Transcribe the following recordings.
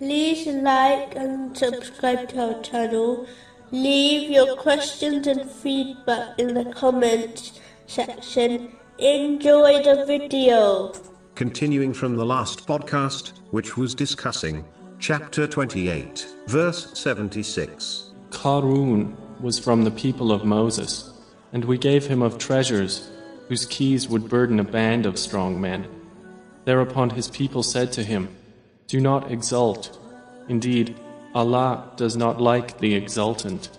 like and subscribe to our channel. Leave your questions and feedback in the comments section. Enjoy the video. Continuing from the last podcast, which was discussing chapter 28, verse 76. Qarun was from the people of Moses, and we gave him of treasures, whose keys would burden a band of strong men. Thereupon his people said to him, Do not exult. Indeed, Allah does not like the exultant.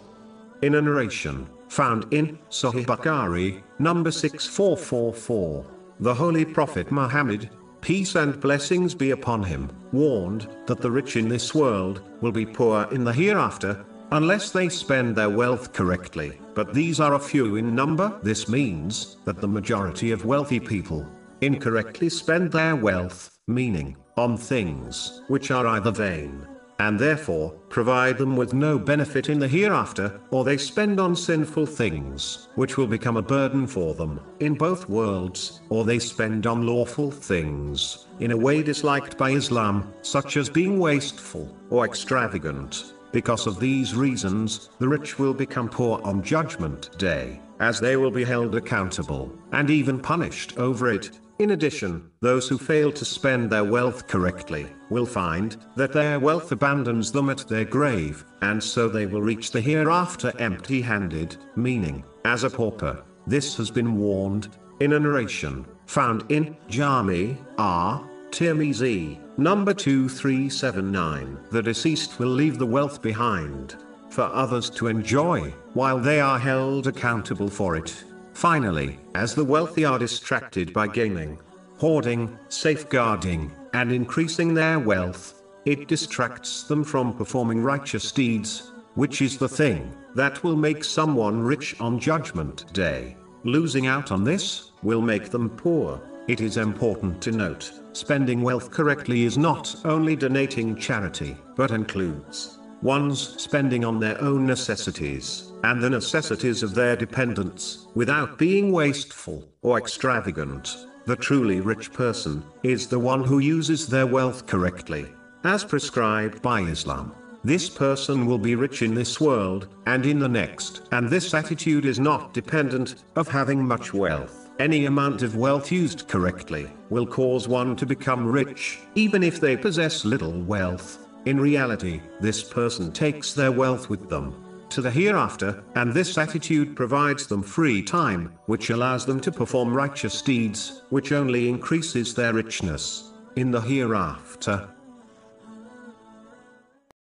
In a narration found in Sahih Bukhari, number 6444, the Holy Prophet Muhammad, peace and blessings be upon him, warned that the rich in this world will be poor in the hereafter, unless they spend their wealth correctly. But these are a few in number. This means that the majority of wealthy people incorrectly spend their wealth, meaning on things which are either vain and therefore provide them with no benefit in the hereafter, or they spend on sinful things, which will become a burden for them in both worlds, or they spend on lawful things, in a way disliked by Islam, such as being wasteful or extravagant. Because of these reasons, the rich will become poor on Judgment Day, as they will be held accountable, and even punished over it, in addition, those who fail to spend their wealth correctly will find that their wealth abandons them at their grave, and so they will reach the hereafter empty handed, meaning, as a pauper. This has been warned in a narration found in Jami R. Tirmizi, number 2379. The deceased will leave the wealth behind for others to enjoy, while they are held accountable for it. Finally, as the wealthy are distracted by gaming, hoarding, safeguarding, and increasing their wealth, it distracts them from performing righteous deeds, which is the thing that will make someone rich on Judgment Day. Losing out on this will make them poor. It is important to note, spending wealth correctly is not only donating charity, but includes one's spending on their own necessities, and the necessities of their dependents, without being wasteful or extravagant. The truly rich person is the one who uses their wealth correctly, as prescribed by Islam. This person will be rich in this world and in the next. And this attitude is not dependent of having much wealth. Any amount of wealth used correctly will cause one to become rich, even if they possess little wealth. In reality, this person takes their wealth with them to the hereafter, and this attitude provides them free time, which allows them to perform righteous deeds, which only increases their richness in the hereafter.